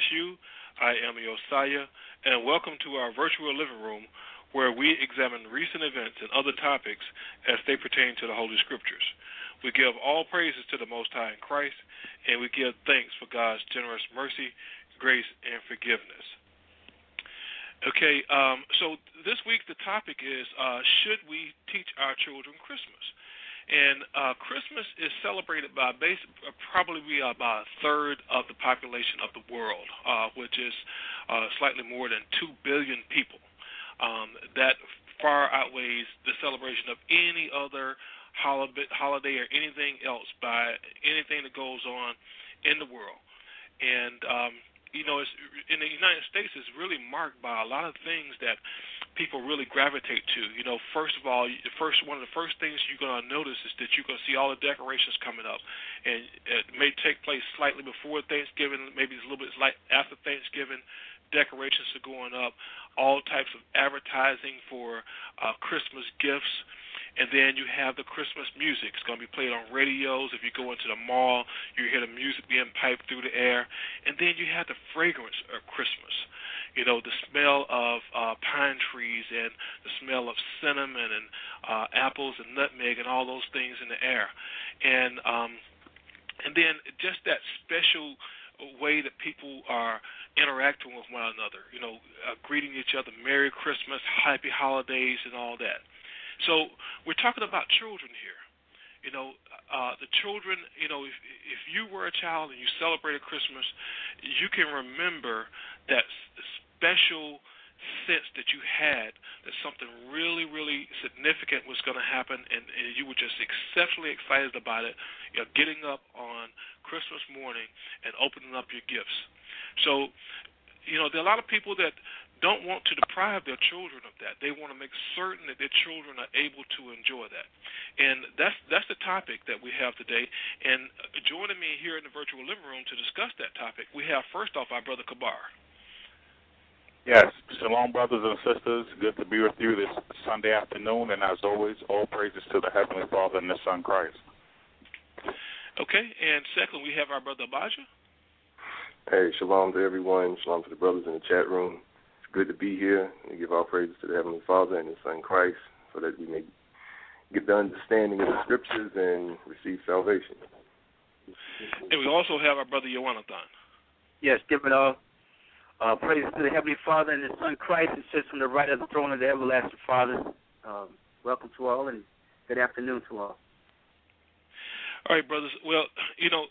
Bless you. I am Josiah, and welcome to our virtual living room where we examine recent events and other topics as they pertain to the Holy Scriptures. We give all praises to the Most High in Christ, and we give thanks for God's generous mercy, grace, and forgiveness. Okay, um, so this week the topic is uh, Should we teach our children Christmas? And uh, Christmas is celebrated by base, uh, probably about a third of the population of the world, uh, which is uh, slightly more than 2 billion people. Um, that far outweighs the celebration of any other holiday or anything else by anything that goes on in the world. And um, you know, it's, in the United States, it's really marked by a lot of things that people really gravitate to. You know, first of all, first one of the first things you're going to notice is that you're going to see all the decorations coming up, and it may take place slightly before Thanksgiving, maybe it's a little bit like after Thanksgiving. Decorations are going up, all types of advertising for uh, Christmas gifts and then you have the Christmas music. It's going to be played on radios. If you go into the mall, you hear the music being piped through the air. And then you have the fragrance of Christmas. You know, the smell of uh, pine trees and the smell of cinnamon and uh, apples and nutmeg and all those things in the air. And um, and then just that special way that people are interacting with one another. You know, uh, greeting each other, Merry Christmas, Happy Holidays, and all that. So we're talking about children here. You know, uh, the children. You know, if if you were a child and you celebrated Christmas, you can remember that special sense that you had that something really, really significant was going to happen, and, and you were just exceptionally excited about it. You know, getting up on Christmas morning and opening up your gifts. So, you know, there are a lot of people that don't want to deprive their children of that. They want to make certain that their children are able to enjoy that. And that's that's the topic that we have today. And uh, joining me here in the virtual living room to discuss that topic, we have first off our brother Kabar. Yes, shalom, brothers and sisters. Good to be with you this Sunday afternoon, and as always, all praises to the Heavenly Father and the Son Christ. Okay, and second, we have our brother Abijah. Hey, shalom to everyone. Shalom to the brothers in the chat room good to be here and give our praises to the Heavenly Father and His Son Christ so that we may get the understanding of the Scriptures and receive salvation. And we also have our brother Yohanathan. Yes, give it all. Uh, praise to the Heavenly Father and His Son Christ who sits on the right of the throne of the everlasting Father. Um, welcome to all and good afternoon to all. All right, brothers. Well, you know,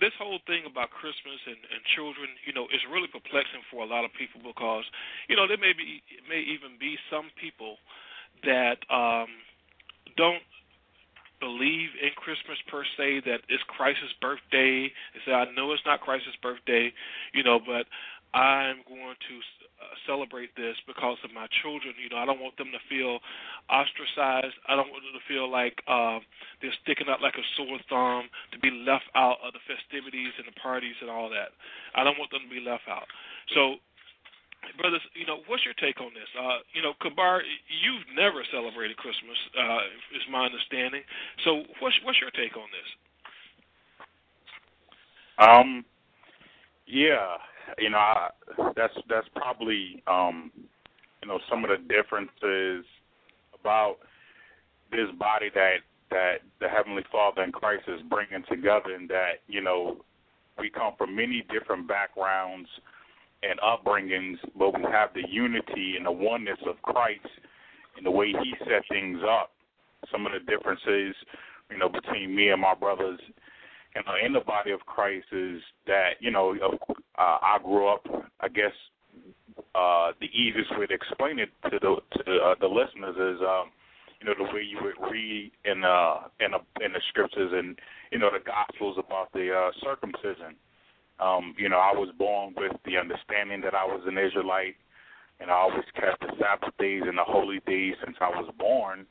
this whole thing about Christmas and, and children, you know, is really perplexing for a lot of people because, you know, there may be may even be some people that um, don't believe in Christmas per se that it's Christ's birthday. They say, I know it's not Christ's birthday, you know, but I'm going to uh, celebrate this because of my children. You know, I don't want them to feel ostracized. I don't want them to feel like uh, they're sticking out like a sore thumb, to be left out of the festivities and the parties and all that. I don't want them to be left out. So, brothers, you know, what's your take on this? Uh, you know, Kabar, you've never celebrated Christmas, uh, is my understanding. So, what's what's your take on this? Um, yeah, you know, I, that's that's probably um, you know some of the differences about this body that that the Heavenly Father and Christ is bringing together, and that you know we come from many different backgrounds and upbringings, but we have the unity and the oneness of Christ and the way He set things up. Some of the differences, you know, between me and my brothers you know, in the body of Christ is that you know uh, I grew up. I guess uh, the easiest way to explain it to the to the, uh, the listeners is um, you know the way you would read in uh in a, in the scriptures and you know the gospels about the uh, circumcision. Um, you know, I was born with the understanding that I was an Israelite, and I always kept the Sabbath days and the holy days since I was born.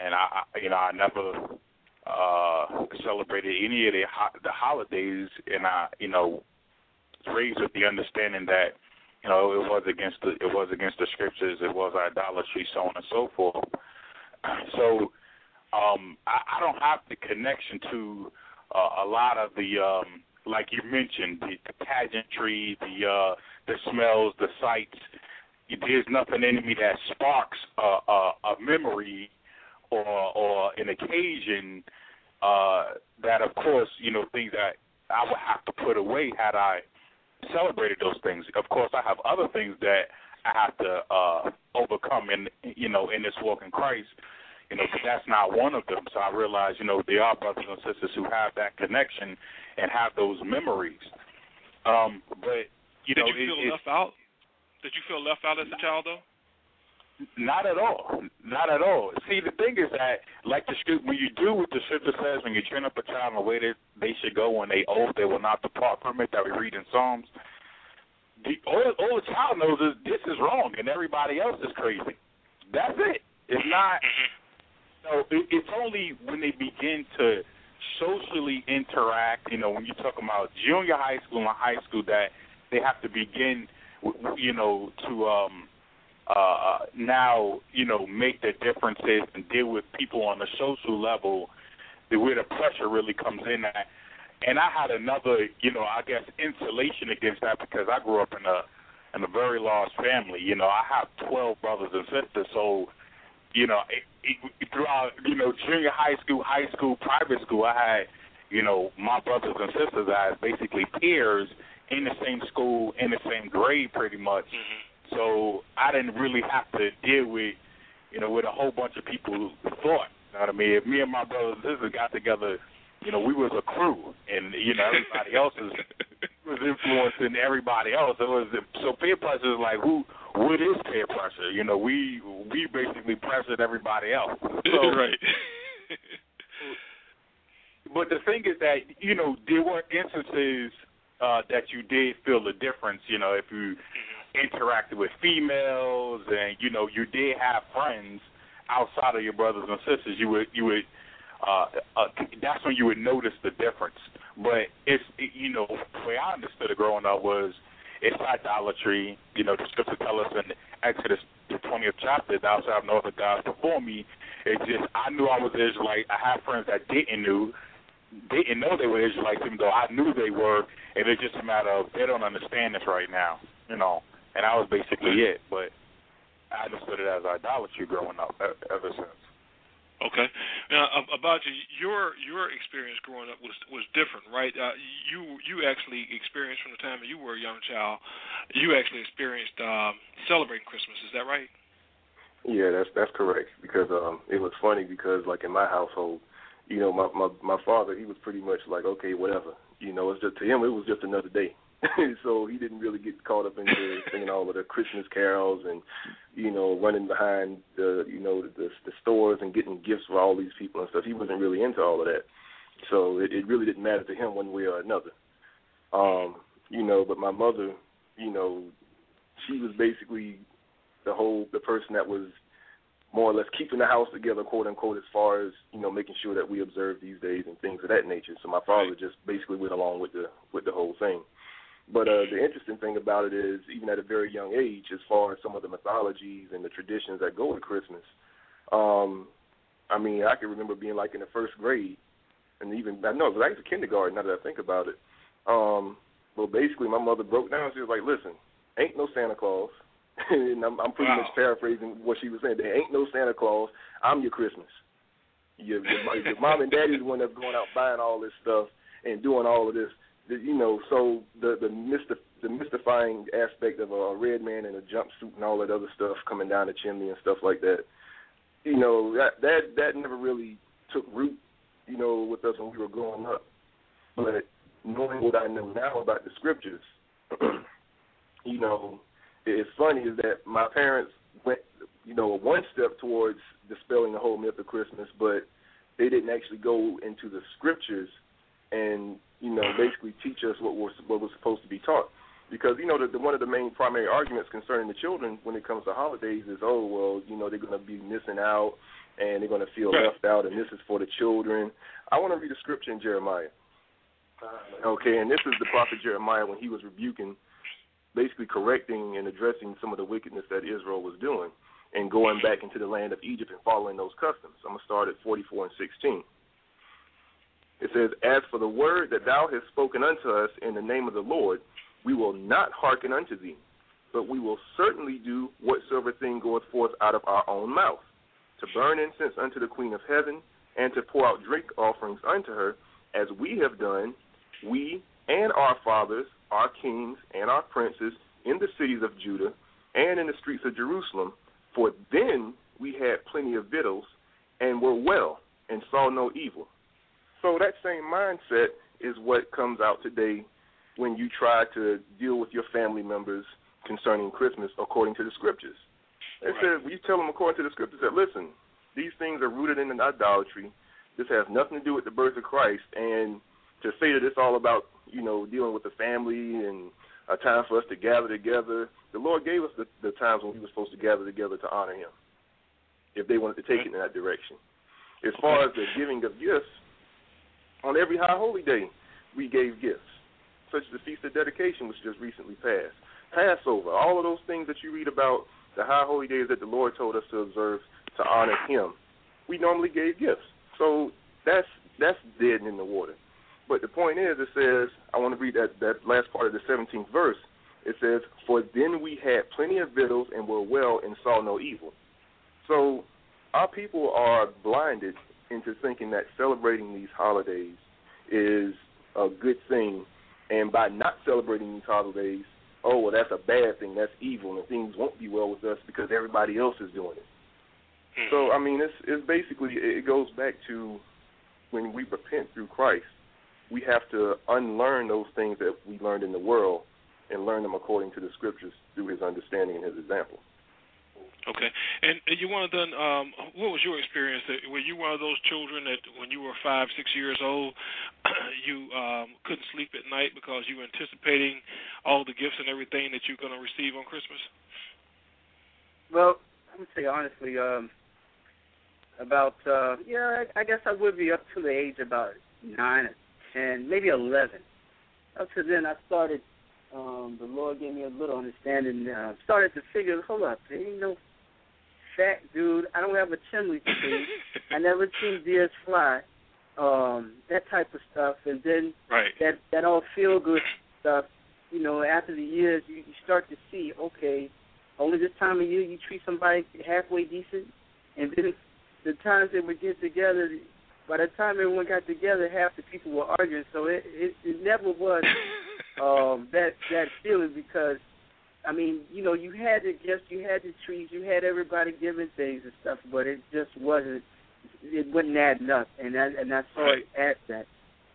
And I, you know, I never uh celebrated any of the ho- the holidays, and I, you know, raised with the understanding that you know it was against the it was against the scriptures, it was idolatry, so on and so forth. So um I, I don't have the connection to uh, a lot of the um like you mentioned the, the pageantry, the uh the smells, the sights. There's nothing in me that sparks a, a, a memory or or an occasion uh that of course you know things that I would have to put away had I celebrated those things. Of course, I have other things that I have to uh overcome in you know in this walk in Christ. You know, but that's not one of them. So I realize, you know, there are brothers and sisters who have that connection and have those memories. Um, but you Did know, you feel it, left out? Did you feel left out as a child though? Not at all. Not at all. See, the thing is that, like the script, when you do what the scripture says, when you train up a child in the way that they should go when they old, they will not depart from it. That we read in Psalms. The all, all the child knows is this is wrong, and everybody else is crazy. That's it. It's not. So it, it's only when they begin to socially interact. You know, when you're talking about junior high school and high school, that they have to begin, you know, to um uh, now you know make the differences and deal with people on a social level, the where the pressure really comes in at. And I had another, you know, I guess insulation against that because I grew up in a in a very large family. You know, I have twelve brothers and sisters, so you know, it, it, throughout you know junior high school, high school, private school, I had you know my brothers and sisters as basically peers in the same school, in the same grade, pretty much. Mm-hmm. So I didn't really have to deal with, you know, with a whole bunch of people who thought. You know what I mean? If me and my brothers and sisters got together, you know, we was a crew, and you know everybody else is, was influencing everybody else. It was so peer pressure is like who? What is peer pressure? You know, we we basically pressured everybody else. So, right. but the thing is that you know there were instances uh, that you did feel the difference. You know, if you interacted with females and you know you did have friends outside of your brothers and sisters, you would you would uh, uh, that's when you would notice the difference. But it's it, you know the way I understood it growing up was it's idolatry. You know the scripture tell us in Exodus the twentieth chapter, "Thou shalt have no other gods before me." It's just I knew I was Israelite. I had friends that didn't knew didn't know they were Israelites, even though I knew they were, and it's just a matter of they don't understand this right now, you know. And that was basically it. But I understood it as idolatry growing up ever since. Okay. Now about you, your your experience growing up was was different, right? Uh, you you actually experienced from the time that you were a young child, you actually experienced um, celebrating Christmas. Is that right? Yeah, that's that's correct. Because um, it was funny because like in my household, you know, my my my father he was pretty much like, okay, whatever. You know, it's just to him it was just another day. so he didn't really get caught up into singing all of the Christmas carols and you know running behind the you know the the stores and getting gifts for all these people and stuff. He wasn't really into all of that. So it, it really didn't matter to him one way or another. Um, you know, but my mother, you know, she was basically the whole the person that was more or less keeping the house together, quote unquote, as far as you know, making sure that we observe these days and things of that nature. So my father just basically went along with the with the whole thing. But uh, the interesting thing about it is, even at a very young age, as far as some of the mythologies and the traditions that go with Christmas, um, I mean, I can remember being like in the first grade, and even I know it was actually kindergarten. Now that I think about it, um, well, basically, my mother broke down. She was like, "Listen, ain't no Santa Claus." and I'm, I'm pretty Wow. much paraphrasing what she was saying. There ain't no Santa Claus. I'm your Christmas. Your, your, your mom and daddy's the one that's going out buying all this stuff and doing all of this. You know, so the the mystif- the mystifying aspect of a red man in a jumpsuit and all that other stuff coming down the chimney and stuff like that. You know, that that that never really took root. You know, with us when we were growing up. But knowing what I know now about the scriptures, you know, it's funny is that my parents went, you know, one step towards dispelling the whole myth of Christmas, but they didn't actually go into the scriptures and you know, basically teach us what was what was supposed to be taught. Because you know, the, the, one of the main primary arguments concerning the children when it comes to holidays is, oh well, you know, they're going to be missing out and they're going to feel left out, and this is for the children. I want to read a scripture in Jeremiah. Okay, and this is the prophet Jeremiah when he was rebuking, basically correcting and addressing some of the wickedness that Israel was doing and going back into the land of Egypt and following those customs. I'm going to start at 44 and 16. It says, As for the word that thou hast spoken unto us in the name of the Lord, we will not hearken unto thee, but we will certainly do whatsoever thing goeth forth out of our own mouth, to burn incense unto the Queen of heaven, and to pour out drink offerings unto her, as we have done, we and our fathers, our kings and our princes, in the cities of Judah and in the streets of Jerusalem, for then we had plenty of victuals and were well and saw no evil. So that same mindset is what comes out today when you try to deal with your family members concerning Christmas according to the scriptures. It right. says you tell them according to the scriptures that listen, these things are rooted in idolatry. This has nothing to do with the birth of Christ, and to say that it's all about you know dealing with the family and a time for us to gather together. The Lord gave us the, the times when we were supposed to gather together to honor Him, if they wanted to take it in that direction. As far as the giving of gifts, on every high holy day, we gave gifts, such as the Feast of Dedication, which just recently passed, Passover, all of those things that you read about, the high holy days that the Lord told us to observe to honor Him. We normally gave gifts, so that's that's dead in the water. But the point is, it says, I want to read that, that last part of the 17th verse. It says, For then we had plenty of victuals and were well and saw no evil. So our people are blinded into thinking that celebrating these holidays is a good thing. And by not celebrating these holidays, oh, well, that's a bad thing. That's evil, and things won't be well with us because everybody else is doing it. Hmm. So, I mean, it's, it's basically, it goes back to when we repent through Christ we have to unlearn those things that we learned in the world and learn them according to the scriptures through his understanding and his example. Okay, and, you want to then, um, what was your experience? Were you one of those children that, when you were five, six years old, you um, couldn't sleep at night because you were anticipating all the gifts and everything that you're going to receive on Christmas? Well, I would say honestly, um, about uh, yeah, I, I guess I would be up to the age about nine or and maybe 11. Up to then, I started, um, the Lord gave me a little understanding. Uh, started to figure, hold up, there ain't no fat dude. I don't have a chimney sweep. I never seen deers fly. Um, that type of stuff. And then right. that, that all feel good stuff, you know, after the years, you, you start to see, okay, only this time of year you treat somebody halfway decent. And then the times that we get together, by the time everyone got together, half the people were arguing. So it it, it never was um, that that feeling because I mean, you know, you had the gifts, you had the trees, you had everybody giving things and stuff, but it just wasn't it wasn't adding up, and I and I saw right. it at that.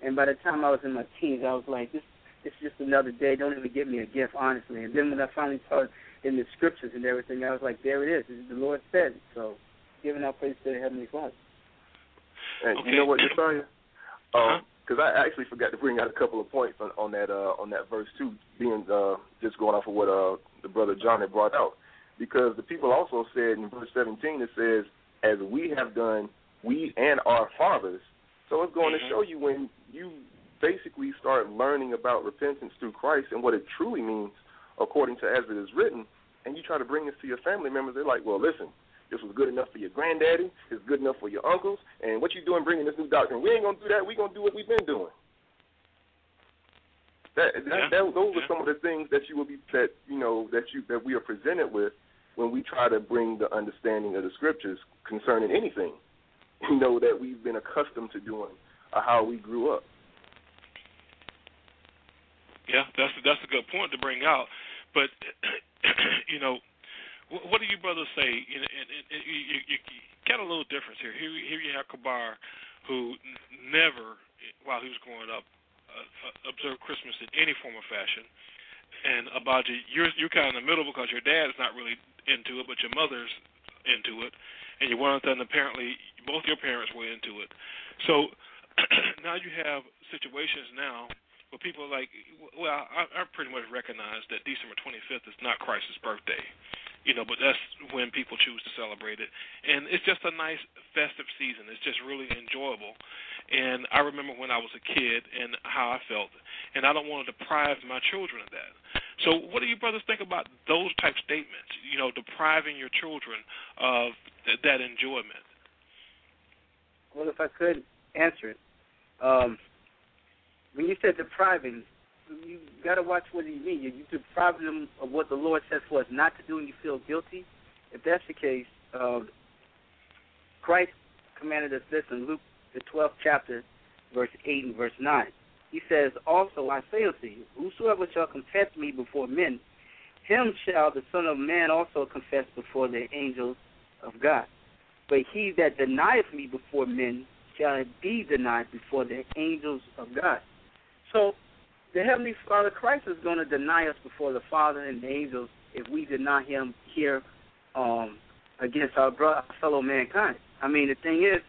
And by the time I was in my teens, I was like, this it's just another day. Don't even give me a gift, honestly. And then when I finally saw it in the scriptures and everything, I was like, there it is. The Lord said it. So, giving out praise to the Heavenly Father. And okay. you know what, Josiah? Uh-huh. Because I actually forgot to bring out a couple of points on, on that uh, on that verse too, being uh, just going off of what uh, the brother John had brought out. Because the people also said in verse 17 it says, "As we have done, we and our fathers." So it's going mm-hmm. to show you when you basically start learning about repentance through Christ and what it truly means, according to as it is written, and you try to bring this to your family members. They're like, "Well, listen, this was good enough for your granddaddy. It's good enough for your uncles. And what you doing bringing this new doctrine? We ain't gonna do that. We gonna do what we've been doing. That, that, yeah. that those yeah. are some of the things that you will be that you know that you that we are presented with when we try to bring the understanding of the scriptures concerning anything. You know that we've been accustomed to doing or how we grew up. Yeah, that's that's a good point to bring out. But you know, what do you brothers say? You, know, you, you, you got a little difference here. Here, here you have Kabar, who never, while he was growing up, uh, uh, observed Christmas in any form or fashion. And Abijah, you're you're kind of in the middle because your dad's not really into it, but your mother's into it, and you one of them apparently both your parents were into it. So, now you have situations now where people are like, well, I, I pretty much recognize that December 25th is not Christ's birthday, you know, but that's when people choose to celebrate it, and it's just a nice festive season. It's just really enjoyable, and I remember when I was a kid and how I felt, and I don't want to deprive my children of that. So, what do you brothers think about those type statements? You know, depriving your children of th- that enjoyment. Well, if I could answer it, um, when you said depriving, you got to watch what you mean. You, depriving them of what the Lord says for us not to do, and you feel guilty. If that's the case, um, Christ commanded us this in Luke the 12th chapter, verse 8 and verse 9. He says, Also I say unto you, whosoever shall confess me before men, him shall the Son of Man also confess before the angels of God. But he that denieth me before men shall be denied before the angels of God. So the Heavenly Father, Christ is going to deny us before the Father and the angels if we deny Him here um, against our brother, fellow mankind. I mean, the thing is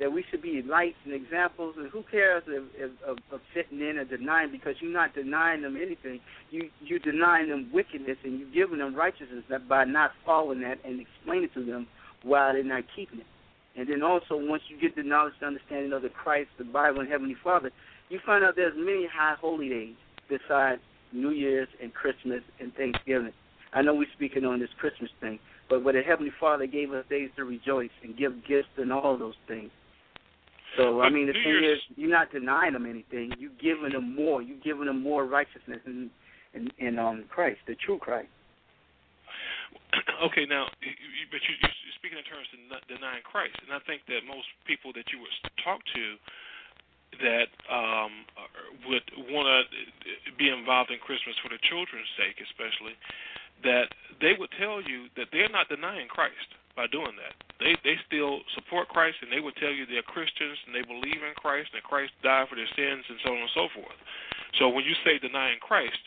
that we should be lights and examples, and who cares if, if, of, of fitting in or denying because you're not denying them anything. You you're denying them wickedness and you're giving them righteousness by not following that and explaining to them why they're not keeping it. And then also, once you get the knowledge and understanding of the Christ, the Bible, and Heavenly Father, you find out there's many high holy days besides New Year's and Christmas and Thanksgiving. I know we're speaking on this Christmas thing, but where the Heavenly Father gave us days to rejoice and give gifts and all those things. So I mean, the thing is, you're not denying them anything. You're giving them more. You're giving them more righteousness in in, in um Christ, the true Christ. Okay, now, but you, you're speaking in terms of denying Christ, and I think that most people that you would talk to that um, would want to be involved in Christmas for the children's sake, especially, that they would tell you that they're not denying Christ by doing that. They they still support Christ, and they would tell you they're Christians and they believe in Christ and Christ died for their sins and so on and so forth. So when you say denying Christ,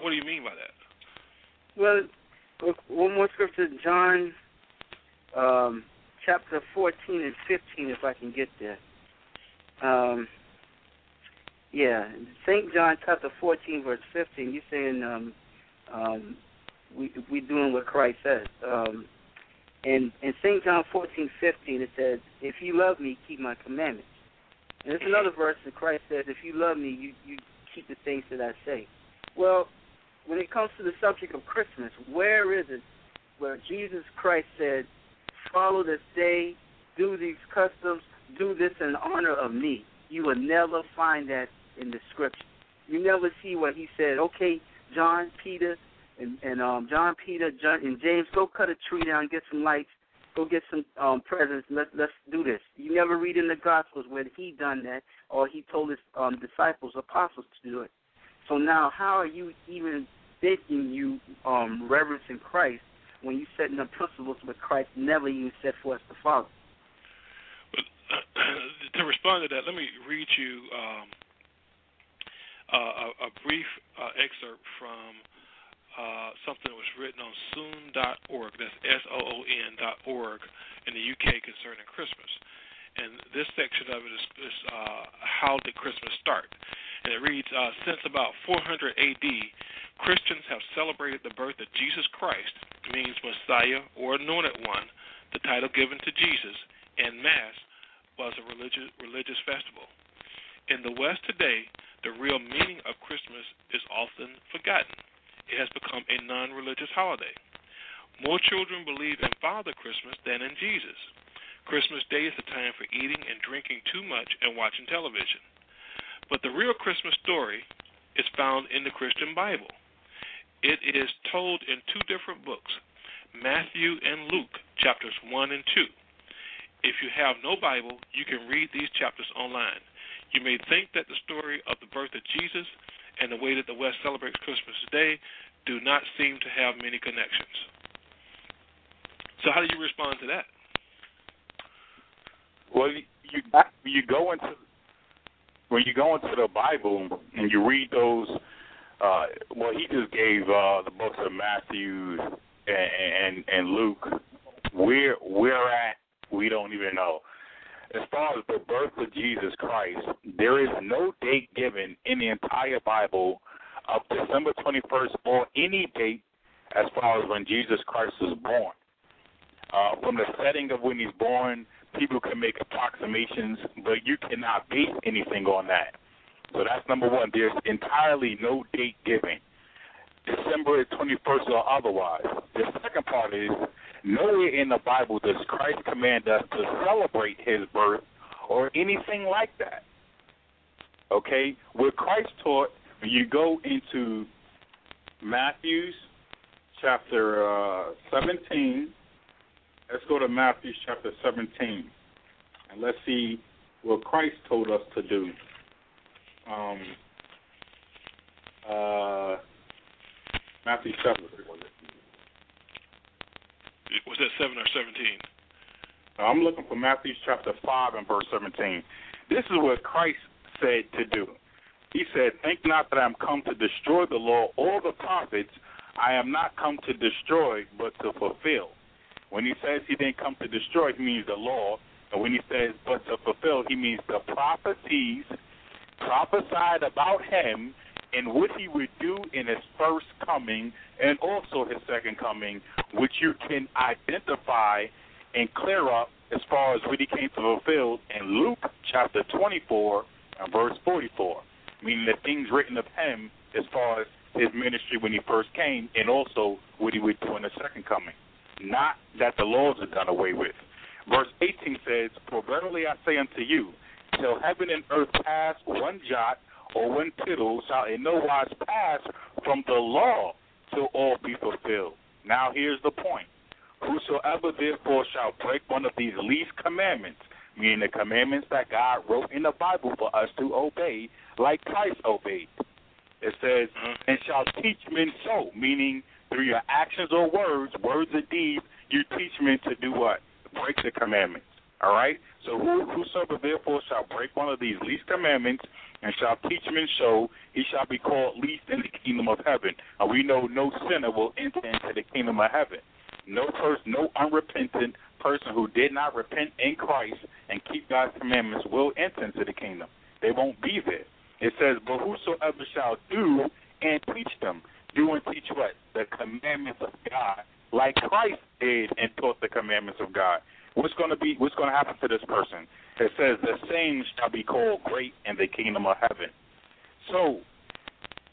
what do you mean by that? Well, look, one more scripture, John, um, chapter 14 and 15, if I can get there. Um, yeah, St. John chapter 14, verse 15, you're saying um, um, we we doing what Christ says. Um, and in St. John 14, 15, it says, If you love me, keep my commandments. And there's another verse that Christ says, If you love me, you, you keep the things that I say. Well, when it comes to the subject of Christmas, where is it where Jesus Christ said, follow this day, do these customs, do this in honor of me? You will never find that in the scripture. You never see what he said, okay, John, Peter, and, and um, John, Peter, John, and James, go cut a tree down, get some lights, go get some um, presents. Let's let's do this. You never read in the Gospels where he done that, or he told his um, disciples, apostles to do it. So now, how are you even thinking you um, reverencing Christ when you setting up principles that Christ never even set for us to follow? to respond to that, let me read you um, uh, a, a, brief uh, excerpt from uh, something that was written on soon.org. That's S O O N dot org in the UK concerning Christmas. And this section of it is, is uh, how did Christmas start? And it reads uh, Since about 400 AD, Christians have celebrated the birth of Jesus Christ, means Messiah or Anointed One, the title given to Jesus, and Mass was a religious religious festival. In the West today, the real meaning of Christmas is often forgotten. It has become a non-religious holiday. More children believe in Father Christmas than in Jesus. Christmas Day is a time for eating and drinking too much and watching television. But the real Christmas story is found in the Christian Bible. It is told in two different books, Matthew and Luke, chapters 1 and 2. If you have no Bible, you can read these chapters online. You may think that the story of the birth of Jesus and the way that the West celebrates Christmas today do not seem to have many connections. So, how do you respond to that? Well, you you go into when you go into the Bible and you read those, uh, well, he just gave uh, the books of Matthew and, and and Luke. Where we're at, we don't even know. as far as the birth of Jesus Christ, there is no date given in the entire Bible of December 21st or any date as far as when Jesus Christ was born. Uh, from the setting of when he's born, people can make approximations, but you cannot base anything on that. So that's number one. There's entirely no date given, December 21st or otherwise. The second part is nowhere in the Bible does Christ command us to celebrate his birth or anything like that. Okay? What Christ taught, when you go into Matthew's chapter uh, 17, let's go to Matthew chapter 17, and let's see what Christ told us to do. Um, uh, Matthew chapter. Was that seven or seventeen? I'm looking for Matthew chapter five and verse seventeen. This is what Christ said to do. He said, "Think not that I am come to destroy the law or the prophets. I am not come to destroy, but to fulfill." When he says he didn't come to destroy, he means the law. And when he says but to fulfill, he means the prophecies prophesied about him and what he would do in his first coming and also his second coming, which you can identify and clear up as far as what he came to fulfill in Luke chapter 24 and verse 44, meaning the things written of him as far as his ministry when he first came and also what he would do in the second coming. Not that the laws are done away with. Verse 18 says, For verily I say unto you, till heaven and earth pass one jot or one tittle shall in no wise pass from the law till all be fulfilled. Now here's the point. Whosoever therefore shall break one of these least commandments, meaning the commandments that God wrote in the Bible for us to obey, like Christ obeyed. It says, Uh-huh. and shall teach men so, meaning through your actions or words, words or deeds, you teach men to do what? Break the commandments. All right? So who, whosoever therefore shall break one of these least commandments and shall teach men so, he shall be called least in the kingdom of heaven. And we know no sinner will enter into the kingdom of heaven. No person, no unrepentant person who did not repent in Christ and keep God's commandments will enter into the kingdom. They won't be there. It says, But whosoever shall do and teach them, do and teach what? The commandments of God, like Christ did and taught the commandments of God. What's going to be? What's to happen to this person? It says, "The same shall be called great in the kingdom of heaven." So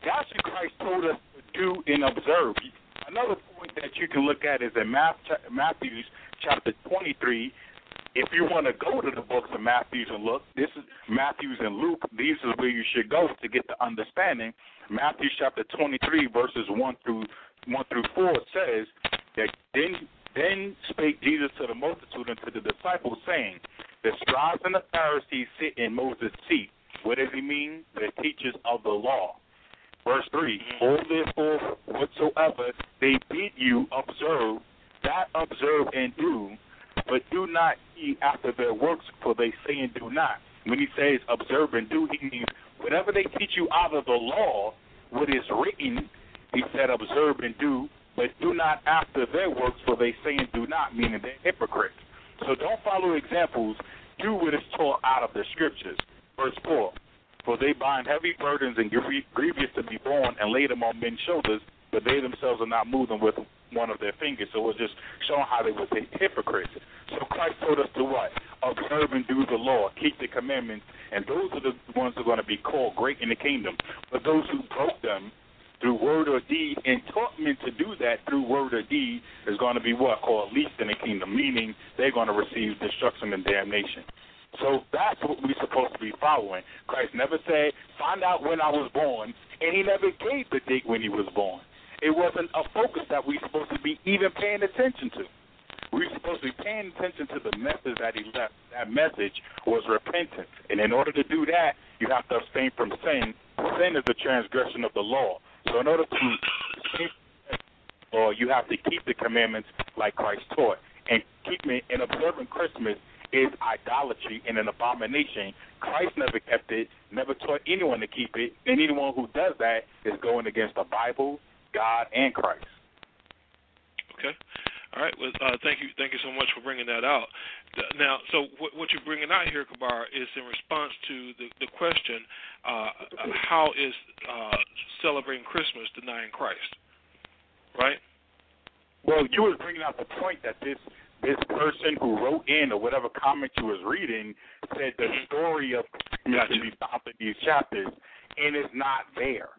that's what Christ told us to do and observe. Another point that you can look at is in Matthew chapter 23. If you want to go to the books of Matthews and look, this is Matthews and Luke. These is where you should go to get the understanding. Matthew chapter 23 verses 1 through 1 through 4 says that then then spake Jesus to the multitude and to the disciples, saying, The scribes and the Pharisees sit in Moses' seat. What does he mean? The teachers of the law. Verse 3 mm-hmm. All therefore whatsoever they bid you observe, that observe and do, but do not ye after their works, for they say and do not. When he says observe and do, he means whatever they teach you out of the law, what is written, he said observe and do, but do not after their works, for they say and do not, meaning they're hypocrites. So don't follow examples. Do what is taught out of the scriptures. Verse 4 For they bind heavy burdens and grievous to be borne and lay them on men's shoulders, but they themselves are not moving with one of their fingers. So it's just showing how they were hypocrites. So Christ told us to what? Observe and do the law, keep the commandments, and those are the ones who are going to be called great in the kingdom. But those who broke them through word or deed and taught men to do that through word or deed is going to be what called least in the kingdom, meaning they're going to receive destruction and damnation. So that's what we're supposed to be following. Christ never said, find out when I was born, and he never gave the date when he was born. It wasn't a focus that we're supposed to be even paying attention to. We're supposed to be paying attention to the message that he left. That message was repentance. And in order to do that, you have to abstain from sin. Sin is the transgression of the law. So in order to from the law, you have to keep the commandments like Christ taught. And keeping and observing Christmas is idolatry and an abomination. Christ never kept it, never taught anyone to keep it, and anyone who does that is going against the Bible, God, and Christ. Okay. All right. Well, uh, thank you. Thank you so much for bringing that out. Now, so what, what you're bringing out here, Kabar, is in response to the, the question: uh, How is uh, celebrating Christmas denying Christ? Right. Well, you were bringing out the point that this this person who wrote in or whatever comment you was reading said the story of can be found in these chapters, and it's not there.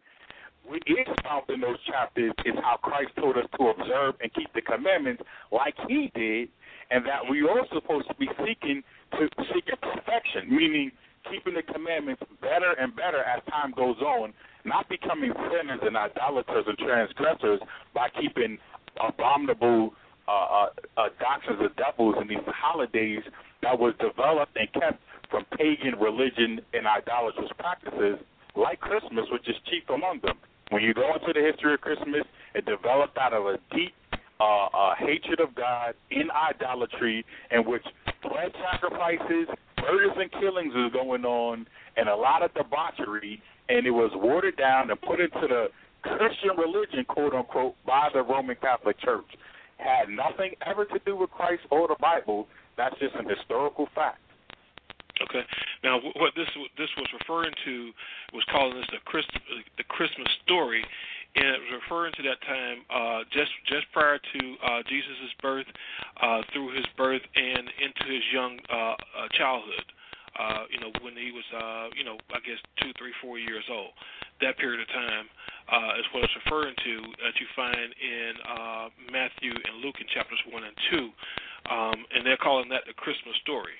What is found in those chapters is how Christ told us to observe and keep the commandments like He did, and that we are supposed to be seeking to seek perfection, meaning keeping the commandments better and better as time goes on, not becoming sinners and idolaters and transgressors by keeping abominable uh, uh, uh, doctrines of devils and these holidays that was developed and kept from pagan religion and idolatrous practices like Christmas, which is chief among them. When you go into the history of Christmas, it developed out of a deep uh, uh, hatred of God in idolatry, in which blood sacrifices, murders, and killings was going on, and a lot of debauchery, and it was watered down and put into the Christian religion, quote unquote, by the Roman Catholic Church. Had nothing ever to do with Christ or the Bible. That's just an historical fact. Okay. Now, what this this was referring to was calling this the Christ, the Christmas story, and it was referring to that time uh, just just prior to uh, Jesus' birth, uh, through his birth, and into his young uh, uh, childhood. Uh, you know, when he was, uh, you know, I guess two, three, four years old. That period of time uh, is what it's referring to that you find in uh, Matthew and Luke in chapters one and two, um, and they're calling that the Christmas story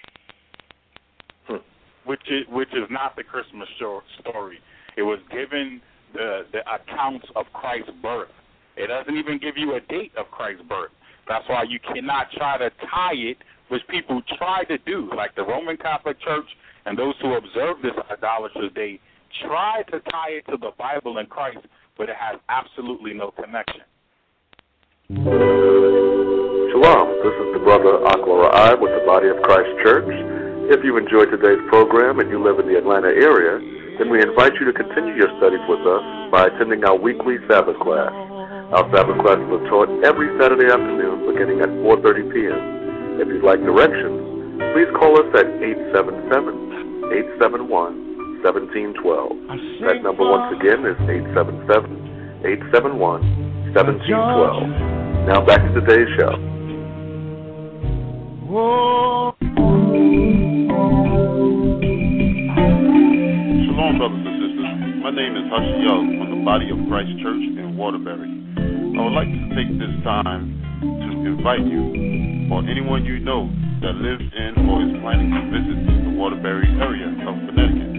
which is which is not the Christmas story. It was given the the accounts of Christ's birth. It doesn't even give you a date of Christ's birth. That's why you cannot try to tie it, which people try to do, like the Roman Catholic Church and those who observe this idolatrous day try to tie it to the Bible and Christ, but it has absolutely no connection. Shalom, this is the brother Akla Ra'ai with the Body of Christ Church. If you enjoyed today's program and you live in the Atlanta area, then we invite you to continue your studies with us by attending our weekly Sabbath class. Our Sabbath classes are taught every Saturday afternoon beginning at 4.30 p.m. If you'd like directions, please call us at 877-871-1712. That number once again is 877-871-1712. Now back to today's show. Whoa. Shalom, brothers and sisters. My name is Hush Young from the Body of Christ Church in Waterbury. I would like to take this time to invite you or anyone you know that lives in or is planning to visit the Waterbury area of Connecticut.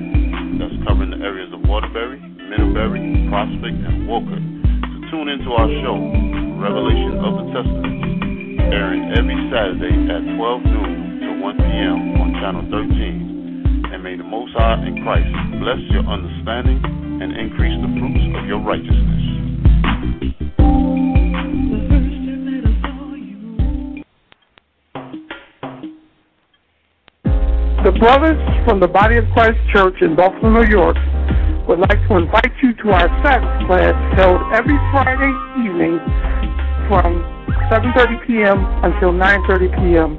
That's covering the areas of Waterbury, Middlebury, Prospect, and Wolcott to tune into our show, Revelation of the Testament, airing every Saturday at 12 noon to 1 p.m. on Channel 13 and may the Most High in Christ bless your understanding and increase the fruits of your righteousness. Brothers from the Body of Christ Church in Buffalo, New York would like to invite you to our Sabbath class held every Friday evening from 7.30 p.m. until 9.30 p.m.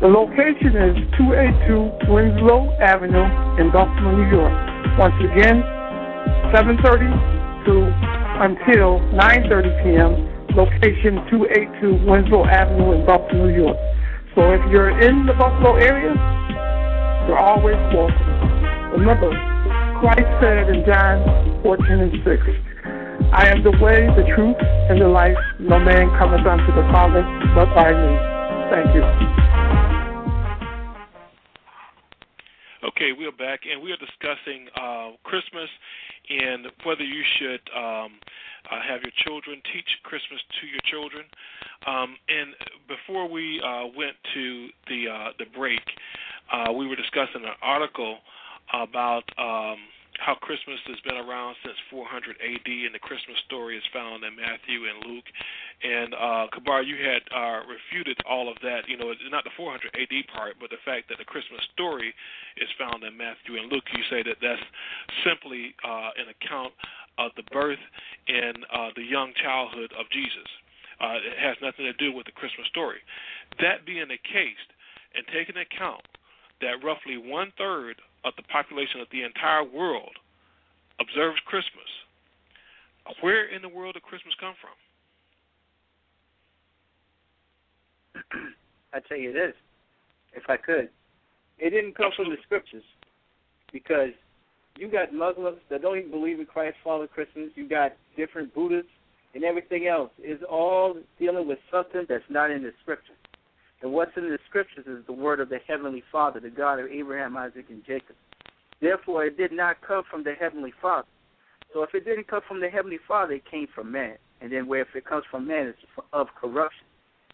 The location is 282 Winslow Avenue in Buffalo, New York. Once again, 7.30 to until 9.30 p.m. Location 282 Winslow Avenue in Buffalo, New York. So if you're in the Buffalo area, you're always welcome. Remember, Christ said in John 14 and 6, I am the way, the truth, and the life. No man cometh unto the Father but by me. Thank you. Okay, we are back, and we are discussing uh, Christmas and whether you should um, uh, have your children teach Christmas to your children. Um, and before we uh, went to the uh, the break, uh, we were discussing an article about. Um, how Christmas has been around since 400 AD, and the Christmas story is found in Matthew and Luke. And uh, Kabar, you had uh, refuted all of that. You know, not the 400 AD part, but the fact that the Christmas story is found in Matthew and Luke. You say that that's simply uh, an account of the birth and uh, the young childhood of Jesus. Uh, it has nothing to do with the Christmas story. That being the case, and taking account that roughly one third of the population of the entire world observes Christmas, where in the world did Christmas come from? I tell you this, if I could, it didn't come Absolutely. from the scriptures, because you got Muslims that don't even believe in Christ follow Christmas. You got different Buddhists and everything else. Is all dealing with something that's not in the scriptures. And what's in the scriptures is the word of the heavenly Father, the God of Abraham, Isaac, and Jacob. Therefore, it did not come from the heavenly Father. So if it didn't come from the heavenly Father, it came from man. And then where if it comes from man, it's of corruption.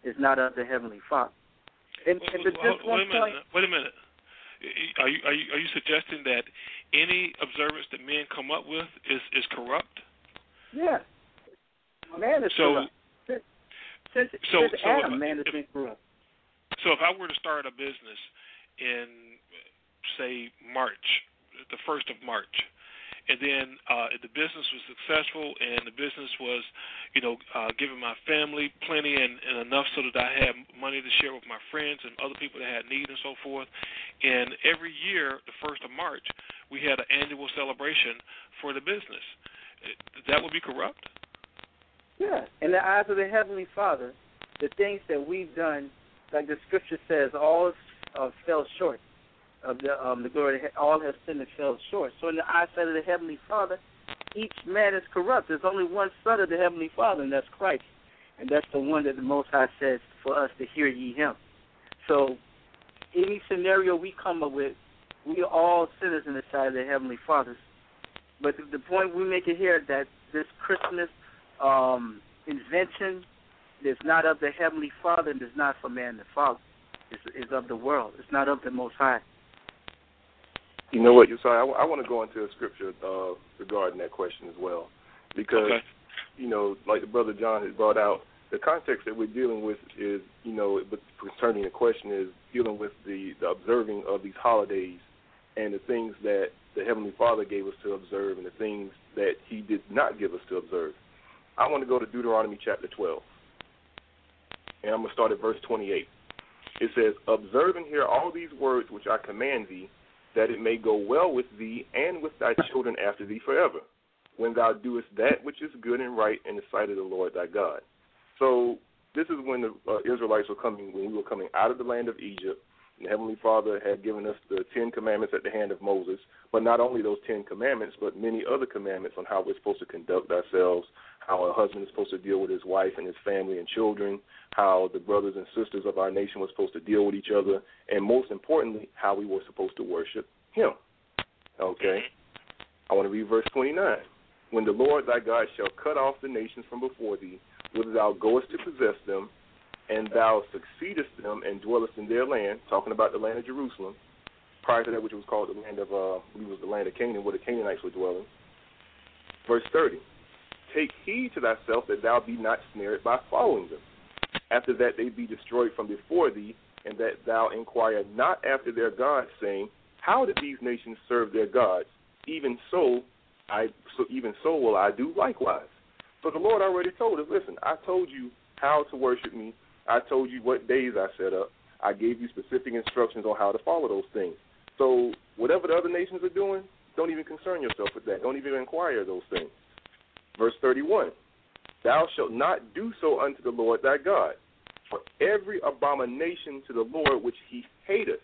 It's not of the heavenly Father. And, Wait, and wait, hold- just wait one a minute. point, Wait a minute. Are you are you are you suggesting that any observance that men come up with is is corrupt? yeah, man is So- corrupt. Since, since, so- since so Adam, if- man has if- been corrupt. So if I were to start a business in say March, the first of March, and then uh, the business was successful and the business was, you know, uh, giving my family plenty and, and enough so that I had money to share with my friends and other people that had need and so forth. And every year, the first of March, we had an annual celebration for the business. That would be corrupt. Yeah, in the eyes of the heavenly Father, the things that we've done, like the scripture says, all uh, fell short of the um, the glory. Of, all have sinned and fell short. So in the eyesight of the heavenly Father, each man is corrupt. There's only one Son of the heavenly Father, and that's Christ, and that's the one that the Most High says for us to hear ye Him. So any scenario we come up with, we are all sinners in the sight of the heavenly Father. But the, the point we make it here that this Christmas um, invention is not of the heavenly Father and is not for man to follow. It's, it's of the world. It's not of the Most High. You know what, You're sorry, I, want to go into a scripture uh, regarding that question as well, because Okay. you know, like the brother John has brought out, the context that we're dealing with is, you know, but concerning the question is dealing with the, the observing of these holidays and the things that the Heavenly Father gave us to observe and the things that He did not give us to observe. I want to go to Deuteronomy chapter 12, and I'm going to start at verse 28. It says, Observe and hear all these words which I command thee, that it may go well with thee and with thy children after thee forever, when thou doest that which is good and right in the sight of the Lord thy God. So this is when the uh, Israelites were coming, when we were coming out of the land of Egypt. And the Heavenly Father had given us the Ten Commandments at the hand of Moses, but not only those Ten Commandments, but many other commandments on how we're supposed to conduct ourselves, how a husband is supposed to deal with his wife and his family and children, how the brothers and sisters of our nation were supposed to deal with each other, and most importantly, how we were supposed to worship Him. Okay? I want to read verse 29. When the Lord thy God shall cut off the nations from before thee, whither thou goest to possess them, and thou succeedest them and dwellest in their land, talking about the land of Jerusalem, prior to that which was called the land of, uh, it was the land of Canaan, where the Canaanites were dwelling. Verse 30. Take heed to thyself that thou be not snared by following them. After that they be destroyed from before thee, and that thou inquire not after their gods, saying, How did these nations serve their gods? Even so, I so even so will I do likewise. So the Lord already told us, listen, I told you how to worship me. I told you what days I set up. I gave you specific instructions on how to follow those things. So whatever the other nations are doing, don't even concern yourself with that. Don't even inquire those things. Verse 31 Thou shalt not do so unto the Lord thy God. For every abomination to the Lord which he hateth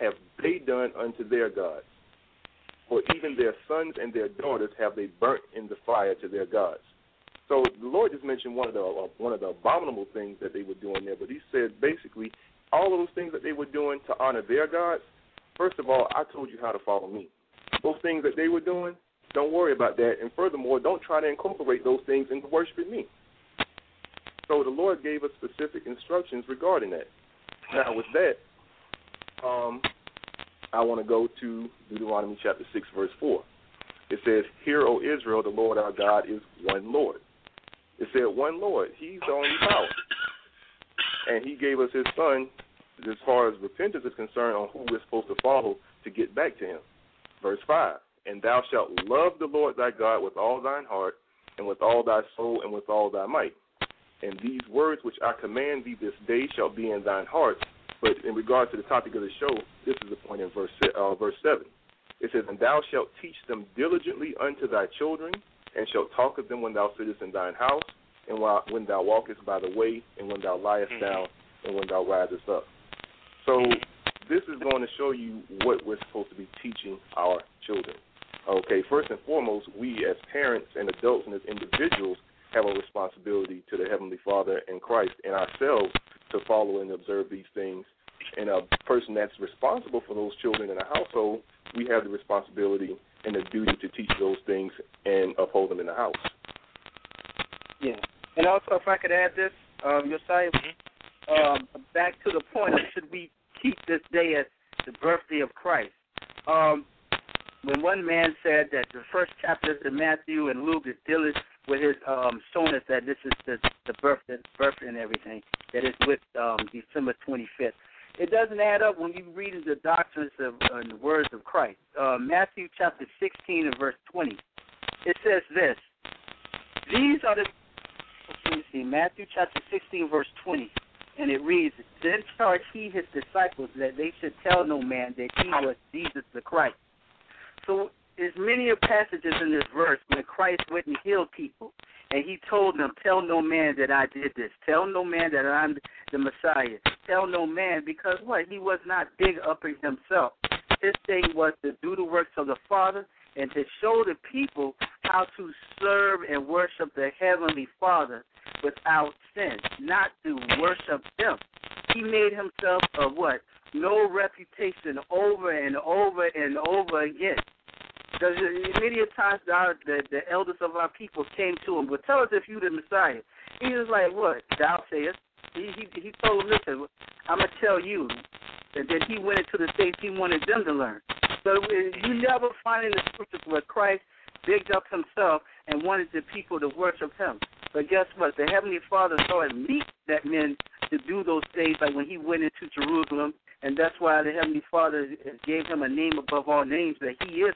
have they done unto their gods. For even their sons and their daughters have they burnt in the fire to their gods. So the Lord just mentioned one of the uh, one of the abominable things that they were doing there, but He said basically all of those things that they were doing to honor their gods. First of all, I told you how to follow me. Those things that they were doing, don't worry about that. And furthermore, don't try to incorporate those things into worshiping me. So the Lord gave us specific instructions regarding that. Now, with that, um, I want to go to Deuteronomy chapter 6, verse 4. It says, Hear, O Israel, the Lord our God is one Lord. It said one Lord. He's the only power. And he gave us his son as far as repentance is concerned on who we're supposed to follow to get back to him. Verse 5 And thou shalt love the Lord thy God with all thine heart, and with all thy soul, and with all thy might. And these words which I command thee this day shall be in thine heart. But in regard to the topic of the show, this is the point in verse uh, verse seven. It says, And thou shalt teach them diligently unto thy children, and shalt talk of them when thou sittest in thine house, and while, when thou walkest by the way, and when thou liest mm-hmm. down, and when thou risest up. So this is going to show you what we're supposed to be teaching our children. Okay, first and foremost, we as parents and adults and as individuals have a responsibility to the Heavenly Father and Christ and ourselves to follow and observe these things. And a person that's responsible for those children in a household, we have the responsibility and the duty to teach those things and uphold them in the house. Yeah. And also, if I could add this, um, Josiah, mm-hmm. um, back to the point of should we keep this day as the birthday of Christ? Um, when one man said that the first chapters of Matthew and Luke is dealing with his um, showing us that this is the, the birth, the birth and everything, that is with um, December 25th. It doesn't add up when you read the doctrines of uh, the words of Christ. Uh, Matthew chapter 16 and verse 20. It says this. These are the let me see, Matthew chapter 16, verse 20. And it reads, Then charged he his disciples that they should tell no man that he was Jesus the Christ. So there's many passages in this verse when Christ went and healed people, and he told them, "Tell no man that I did this. Tell no man that I'm the Messiah. Tell no man because what? He was not big up in himself. His thing was to do the works of the Father and to show the people how to serve and worship the Heavenly Father without sin, not to worship them. He made himself a what? No reputation over and over and over again. Because many times our, the, the elders of our people came to him, but tell us if you the Messiah. He was like, what? Thou sayest. He, he, he told them, listen, I'm going to tell you. And then he went into the states he wanted them to learn. So uh, you never find in the scriptures where Christ bigged up himself and wanted the people to worship him. But guess what? The Heavenly Father saw it meet that men to do those things, like when he went into Jerusalem, and that's why the Heavenly Father gave him a name above all names, that he is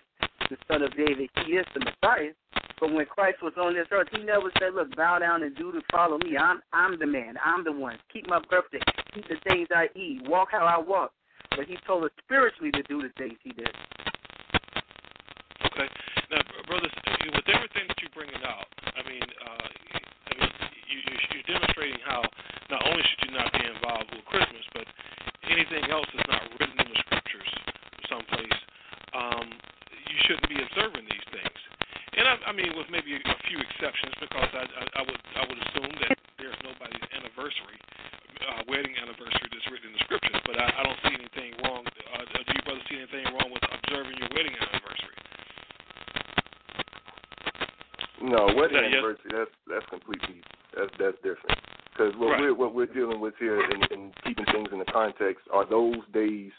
the Son of David, he is the Messiah. But when Christ was on this earth, he never said, "Look, bow down and do to follow me. I'm I'm the man. I'm the one. Keep my birthday. Keep the things I eat. Walk how I walk." But he told us spiritually to do the things he did. Okay. Now, brothers, with everything that you're bringing out, I mean, uh, I mean, you, you're demonstrating how not only should you not be involved with Christmas, but anything else that's not written in the scriptures someplace, um, you shouldn't be observing these things. And I, I mean, with maybe a few exceptions, because I, I, I would I would assume that there's nobody's anniversary, uh, wedding anniversary that's written in the scriptures. But I, I don't see anything wrong. Uh, do you brothers see anything wrong with observing your wedding anniversary? No, wedding anniversary. Yes? That's that's completely that's that's different. Because what right. we're what we're dealing with here in keeping things in the context are those days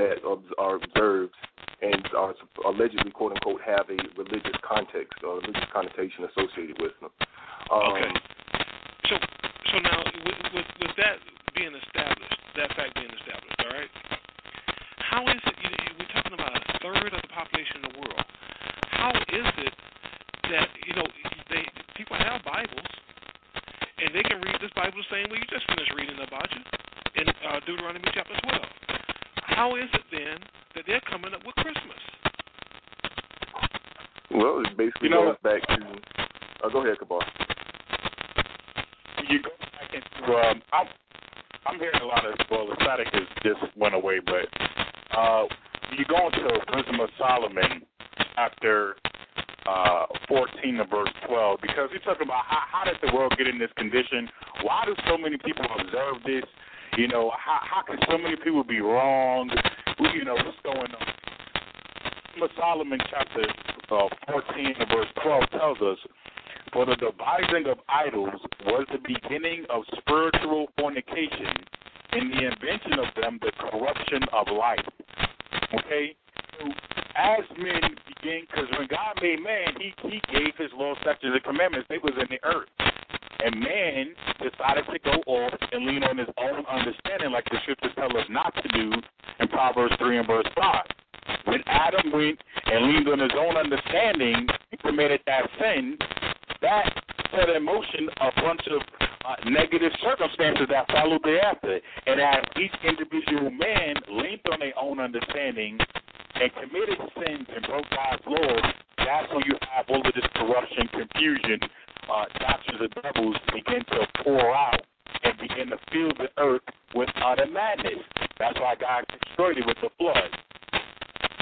that are observed and are allegedly quote unquote have a religious context or religious connotation associated with them. Um, okay. So so now with, with with that being established, that fact being established, all right. How is it? You, we're talking about a third of the population in the world. How is it that you know they people have Bibles and they can read this Bible the same way you just finished reading about you in uh, Deuteronomy chapter 12. How is it then that they're coming up with Christmas? Well, it basically you know, goes back to. Uh, go ahead, Kabar. You go back into. Um, I'm, I'm hearing a lot of. Well, the static has just went away, but uh, you go into Wisdom of Solomon after uh, 14 to verse 12 because he's talking about how, how did the world get in this condition? Why do so many people observe this? You know, how, how can so many people be wrong? You know, what's going on? Solomon chapter uh, 14 to verse 12 tells us, For the devising of idols was the beginning of spiritual fornication, and the invention of them the corruption of life. Okay? as men began, because when God made man, he, he gave his law, statutes, and commandments. They was in the earth. And man decided to go off and lean on his own understanding, like the scriptures tell us not to do in Proverbs 3 and verse 5. When Adam went and leaned on his own understanding, he committed that sin, that set in motion a bunch of uh, negative circumstances that followed thereafter. And as each individual man leaned on their own understanding and committed sins and broke God's laws, that's when you have all of this corruption, confusion, uh, doctrines of devils begin to pour out and begin to fill the earth with utter madness. That's why God destroyed it with the flood.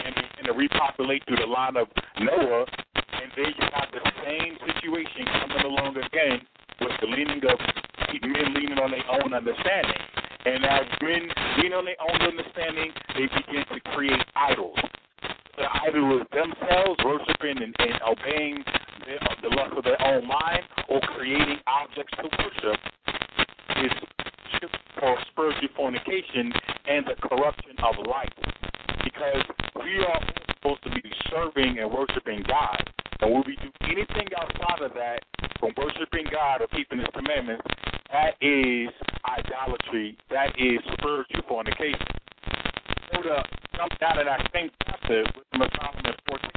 And begin to repopulate through the line of Noah, and then you have the same situation coming along again with the leaning of men leaning on their own understanding. And as men lean on their own understanding, they begin to create idols. The idols themselves, worshiping and, and obeying the, the lust of their own mind, or creating objects to worship, is spiritual fornication and the corruption of life. Because we are supposed to be serving and worshiping God. And when we do anything outside of that, from worshiping God or keeping His commandments, that is idolatry. That is spiritual fornication. So to jump down to that same chapter with the Solomon 14,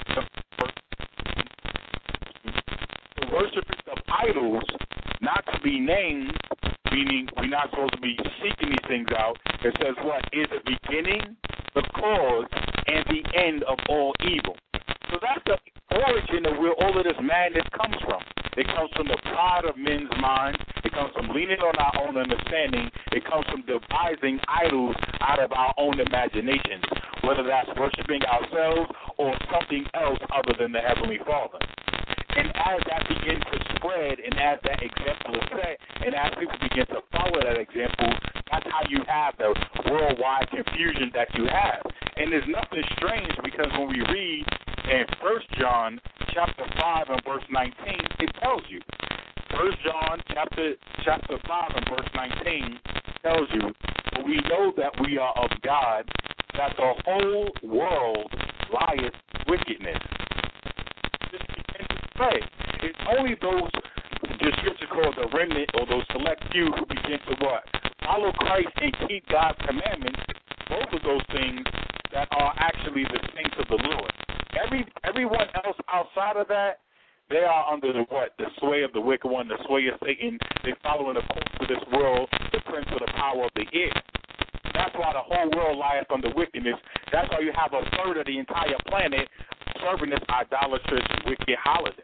the worshipers of idols, not to be named, meaning we're not supposed to be seeking these things out. It says what is the beginning, the cause, and the end of all evil. So that's the origin of where all of this madness comes from. It comes from the pride of men's minds. It comes from leaning on our own understanding. It comes from devising idols out of our own imaginations, whether that's worshiping ourselves or something else other than the Heavenly Father. And as that begins to spread, and as that example is set, and as people begin to follow that example, that's how you have the worldwide confusion that you have. And there's nothing strange because when we read in First John chapter five and verse nineteen, it tells you. First John chapter chapter five and verse nineteen tells you, we know that we are of God, that the whole world lieth wickedness say. It's only those the scripture called the remnant or those select few who begin to what? Follow Christ and keep God's commandments, both of those things that are actually the saints of the Lord. Every everyone else outside of that, they are under the what? The sway of the wicked one, the sway of Satan. They're following the course of this world, the prince of the power of the air. That's why the whole world lieth under wickedness. That's why you have a third of the entire planet serving this idolatrous, wicked holiday.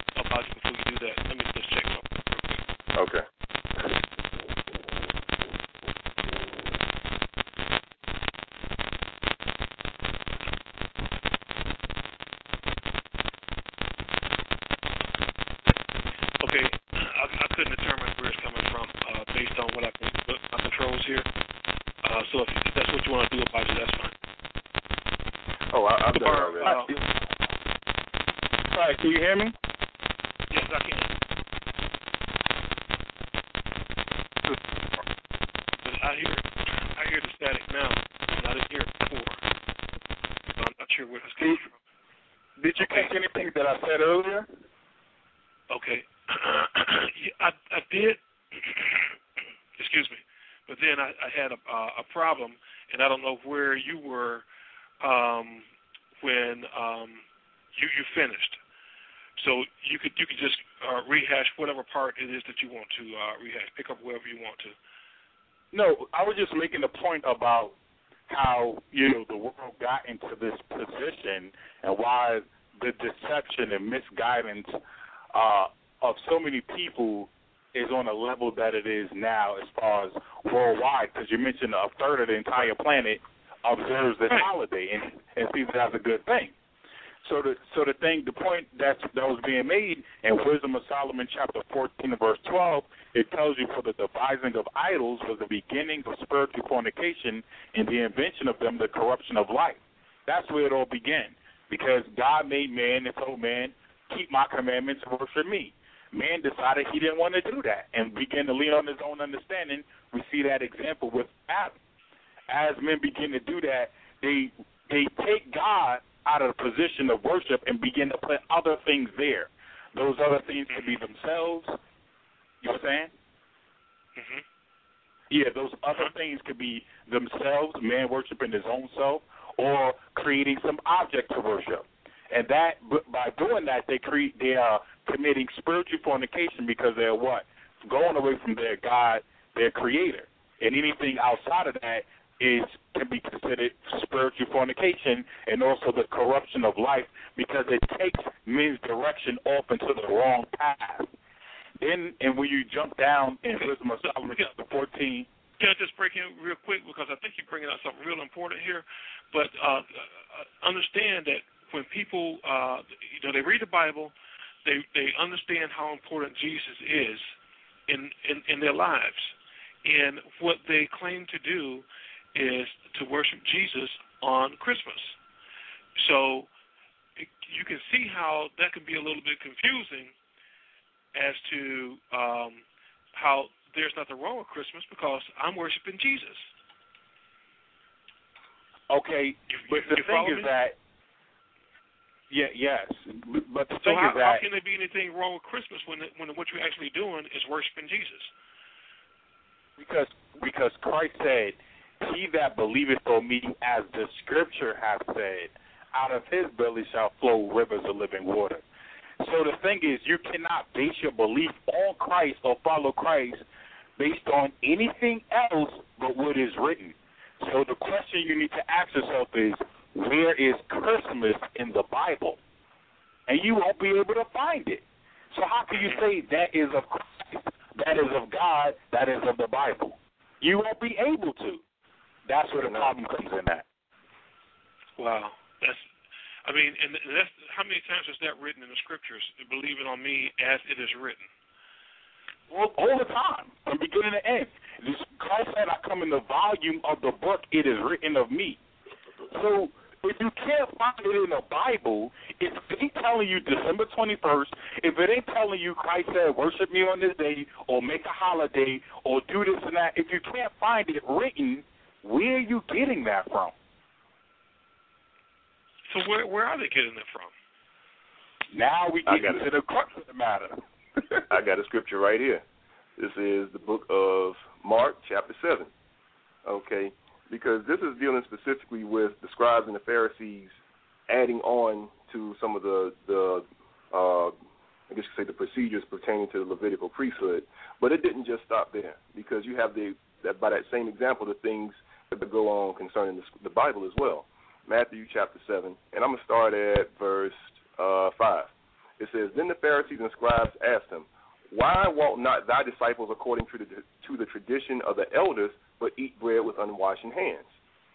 rehash whatever part it is that you want to uh, rehash. Pick up wherever you want to. No, I was just making a point about how you know the world got into this position and why the deception and misguidance uh, of so many people is on a level that it is now as far as worldwide. Because you mentioned a third of the entire planet observes this hmm. holiday and, and sees it as a good thing. So the so the thing, the point that that was being made in Wisdom of Solomon, chapter fourteen, verse twelve, it tells you for the devising of idols was the beginning of spiritual fornication, and the invention of them, the corruption of life. That's where it all began, because God made man and told man, keep my commandments and worship me. Man decided he didn't want to do that and began to lean on his own understanding. We see that example with Adam. As men begin to do that, they they take God out of the position of worship and begin to put other things there. Those other things could be themselves. You know what I'm saying? Mm-hmm. Yeah, those other things could be themselves, man worshiping his own self, or creating some object to worship. And that by doing that, they create they are committing spiritual fornication because they're what going away from their God, their Creator, and anything outside of that is can be considered spiritual fornication and also the corruption of life because it takes men's direction off into the wrong path. Then, and when you jump down in Wisdom of Solomon chapter 14. Can I just break in real quick because I think you're bringing out something real important here. But uh, understand that when people, uh, you know, they read the Bible, they they understand how important Jesus is in in, in their lives, and what they claim to do is to worship Jesus on Christmas. So you can see how that can be a little bit confusing as to um, how there's nothing wrong with Christmas because I'm worshiping Jesus. Okay, you, but you, the thing is me? that yeah, yes, but the so thing how, is that how can there be anything wrong with Christmas when when what you're actually doing is worshiping Jesus? Because because Christ said he that believeth on me, as the scripture hath said, out of his belly shall flow rivers of living water. So the thing is, you cannot base your belief on Christ or follow Christ based on anything else but what is written. So the question you need to ask yourself is, where is Christmas in the Bible? And you won't be able to find it. So how can you say that is of Christ, that is of God, that is of the Bible? You won't be able to. That's where the problem comes in at. Wow, that's. I mean, and that's how many times is that written in the scriptures? Believe it on me as it is written. All, all the time, from beginning to end. This Christ said, "I come in the volume of the book; it is written of me." So, if you can't find it in the Bible, if it ain't telling you December twenty first, if it ain't telling you Christ said, "Worship me on this day," or make a holiday, or do this and that, if you can't find it written, where are you getting that from? So where where are they getting it from? Now we get into it. the crux of the matter. I got a scripture right here. This is the book of Mark, chapter 7. Okay? Because this is dealing specifically with the scribes and the Pharisees adding on to some of the, the uh, I guess you could say, the procedures pertaining to the Levitical priesthood. But it didn't just stop there because you have the, that by that same example, the things that go on concerning the, the Bible as well. Matthew chapter 7, and I'm to start at verse uh, 5. It says, Then the Pharisees and scribes asked him, Why walk not thy disciples according to the, to the tradition of the elders, but eat bread with unwashed hands?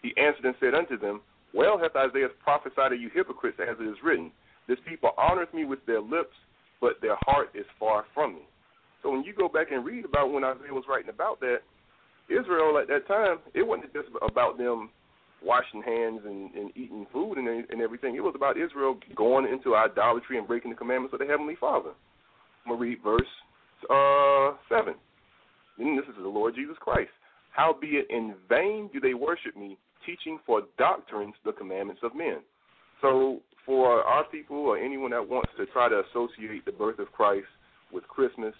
He answered and said unto them, Well hath Isaiah prophesied of you hypocrites, as it is written, This people honoreth me with their lips, but their heart is far from me. So when you go back and read about when Isaiah was writing about that, Israel at that time, it wasn't just about them washing hands and, and eating food and, and everything. It was about Israel going into idolatry and breaking the commandments of the Heavenly Father. I'm going to read verse uh, 7. And this is the Lord Jesus Christ. Howbeit in vain do they worship me, teaching for doctrines the commandments of men. So for our people or anyone that wants to try to associate the birth of Christ with Christmas,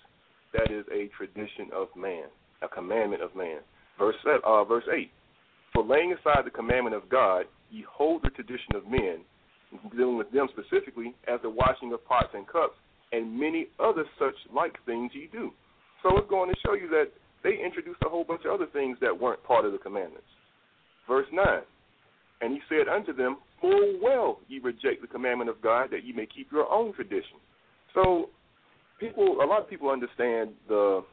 that is a tradition of man, a commandment of man. Verse uh, verse eight. For laying aside the commandment of God, ye hold the tradition of men, dealing with them specifically, as the washing of pots and cups, and many other such like things ye do. So it's going to show you that they introduced a whole bunch of other things that weren't part of the commandments. Verse 9 And he said unto them, Full well ye reject the commandment of God that ye may keep your own tradition. So, people, a lot of people understand the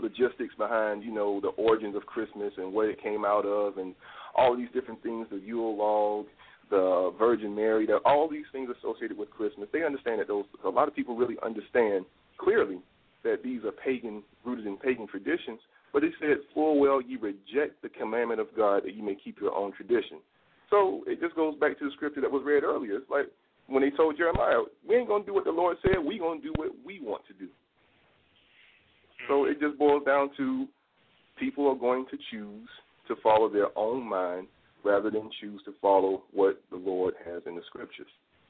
logistics behind, you know, the origins of Christmas and where it came out of, and all these different things, the Yule log, the Virgin Mary, that all these things associated with Christmas. They understand that those. A lot of people really understand clearly that these are pagan, rooted in pagan traditions. But he said, full well ye reject the commandment of God that you may keep your own tradition. So it just goes back to the scripture that was read earlier. It's like when they told Jeremiah, we ain't to do what the Lord said, we to do what we want to do. So it just boils down to people are going to choose to follow their own mind rather than choose to follow what the Lord has in the scriptures.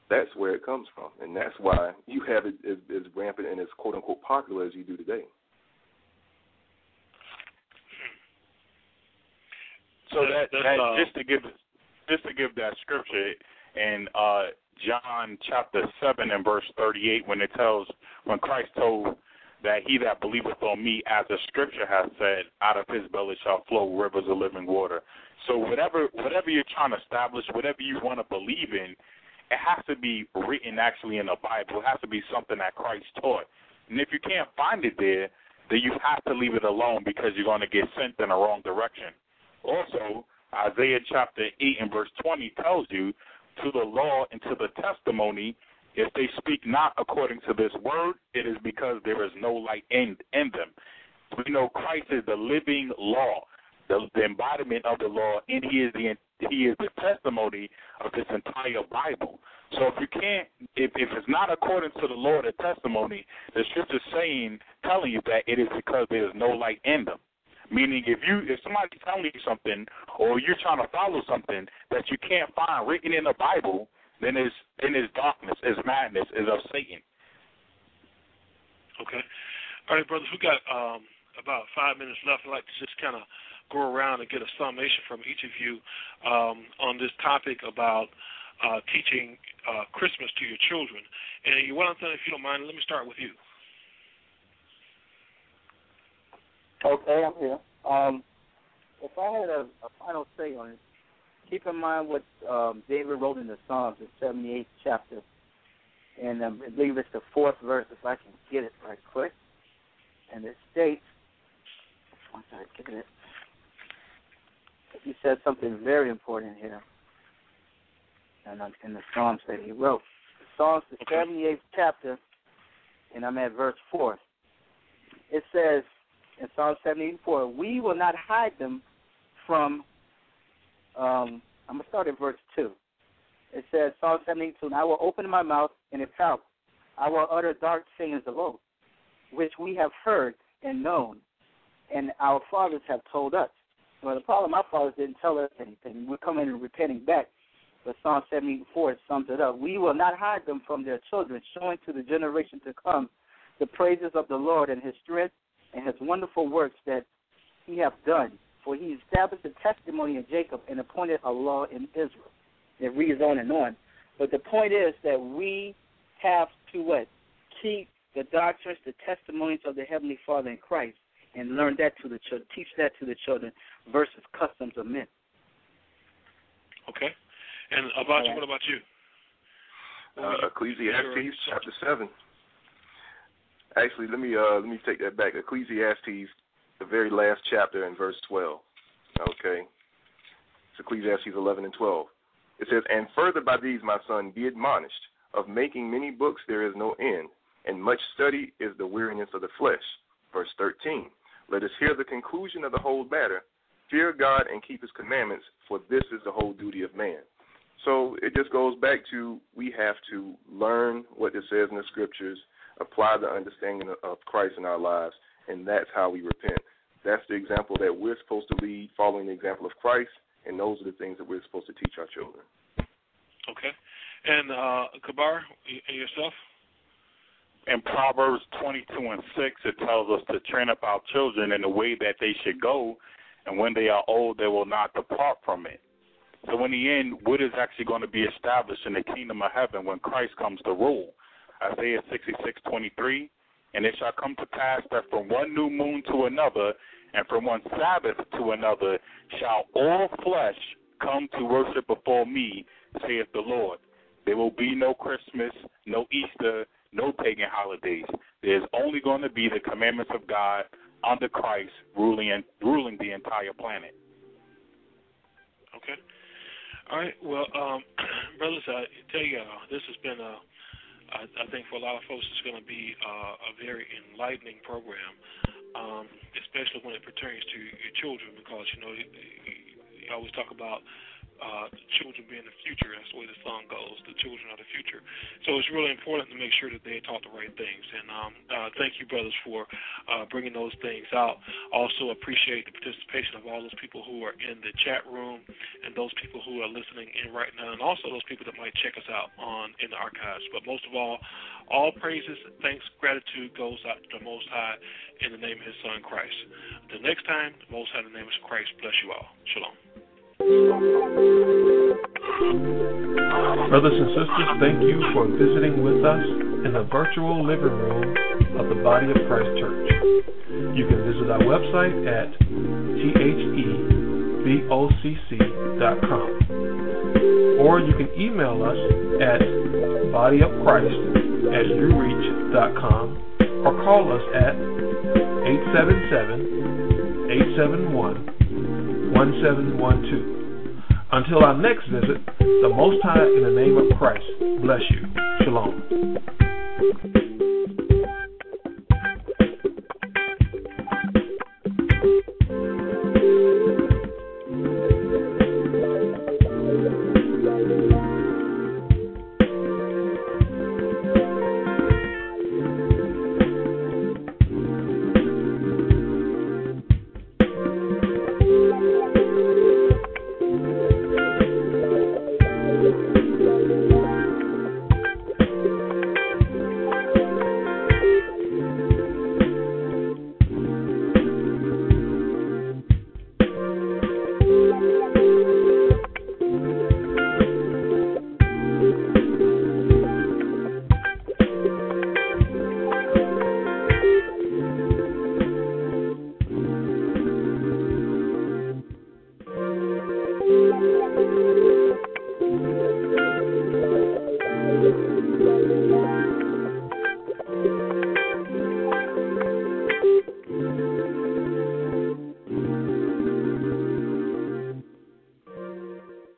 That's where it comes from, and that's why you have it as, as rampant and as quote unquote popular as you do today. So that, that uh, just to give just to give that scripture in uh, John chapter seven and verse thirty eight, when it tells when Christ told that he that believeth on me, as the scripture has said, out of his belly shall flow rivers of living water. So whatever whatever you're trying to establish, whatever you want to believe in, it has to be written actually in the Bible. It has to be something that Christ taught. And if you can't find it there, then you have to leave it alone because you're going to get sent in the wrong direction. Also, Isaiah chapter 8 and verse 20 tells you, to the law and to the testimony if they speak not according to this word, it is because there is no light in, in them. We know Christ is the living law, the, the embodiment of the law, and He is the He is the testimony of this entire Bible. So if you can't, if, if it's not according to the law, the testimony, the scripture saying, telling you that it is because there is no light in them. Meaning, if you if somebody's telling you something, or you're trying to follow something that you can't find written in the Bible, then is then is darkness, is madness, is of Satan. Okay. All right, brothers, we got um, about five minutes left. I'd like to just kind of go around and get a summation from each of you um, on this topic about uh, teaching uh, Christmas to your children. And you, want to, if you don't mind, let me start with you. Okay, I'm here. Um, if I had a, a final say on it, keep in mind what um, David wrote in the Psalms, the 78th chapter, and um, I believe it's the fourth verse, if I can get it right quick. And it states, once I get it, he said something very important here, and in the Psalms that he wrote. The Psalms, the 78th chapter, and I'm at verse 4. It says in Psalm 74, we will not hide them from um, I'm to start at verse 2. It says, Psalm 72, and I will open my mouth in a parable. I will utter dark sayings of which we have heard and known, and our fathers have told us. Well, the problem, our fathers didn't tell us anything. We're coming and repenting back. But Psalm 74 sums it up. We will not hide them from their children, showing to the generation to come the praises of the Lord and his strength and his wonderful works that he hath done for he established a testimony in Jacob and appointed a law in Israel. It reads on and on. But the point is that we have to what? Keep the doctrines, the testimonies of the Heavenly Father in Christ, and learn that to the children, teach that to the children, versus customs of men. Okay. And about you, what about you? Uh, Ecclesiastes chapter seven. Actually, let me uh, let me take that back. Ecclesiastes the very last chapter in verse 12. Okay? It's Ecclesiastes 11 and 12. It says, And further by these, my son, be admonished. Of making many books there is no end, and much study is the weariness of the flesh. Verse 13. Let us hear the conclusion of the whole matter. Fear God and keep his commandments, for this is the whole duty of man. So it just goes back to we have to learn what it says in the scriptures, apply the understanding of Christ in our lives, and that's how we repent. That's the example that we're supposed to lead, following the example of Christ, and those are the things that we're supposed to teach our children. Okay. And uh, Kabar, and yourself? In Proverbs 22 and 6, it tells us to train up our children in the way that they should go, and when they are old, they will not depart from it. So, in the end, what is actually going to be established in the kingdom of heaven when Christ comes to rule? Isaiah 66 23 and it shall come to pass that from one new moon to another And from one Sabbath to another shall all flesh come to worship before me, saith the Lord. There will be no Christmas, no Easter, no pagan holidays. There's only going to be the commandments of God under Christ ruling and ruling the entire planet. Okay. All right. Well, um, brothers, I tell you, uh, this has been a. I, I think for a lot of folks, it's going to be uh, a very enlightening program, um, especially when it pertains to your children, because you know you, you always talk about uh, children being the future. That's the way the song goes. The children are the future. So it's really important to make sure that they taught the right things. And um, uh, thank you, brothers, for uh, bringing those things out. Also appreciate the participation of all those people who are in the chat room and those people who are listening in right now, and also those people that might check us out on in the archives. But most of all, all praises, thanks, gratitude goes out to the Most High in the name of His Son Christ. Until next time, the Most High in the name of Christ bless you all. Shalom. Brothers and sisters, thank you for visiting with us in the virtual living room of the Body of Christ Church. You can visit our website at thebocc.com or you can email us at bodyofchrist at ureach.com or call us at 877 871 1712. Until our next visit, the Most High in the name of Christ bless you. Shalom.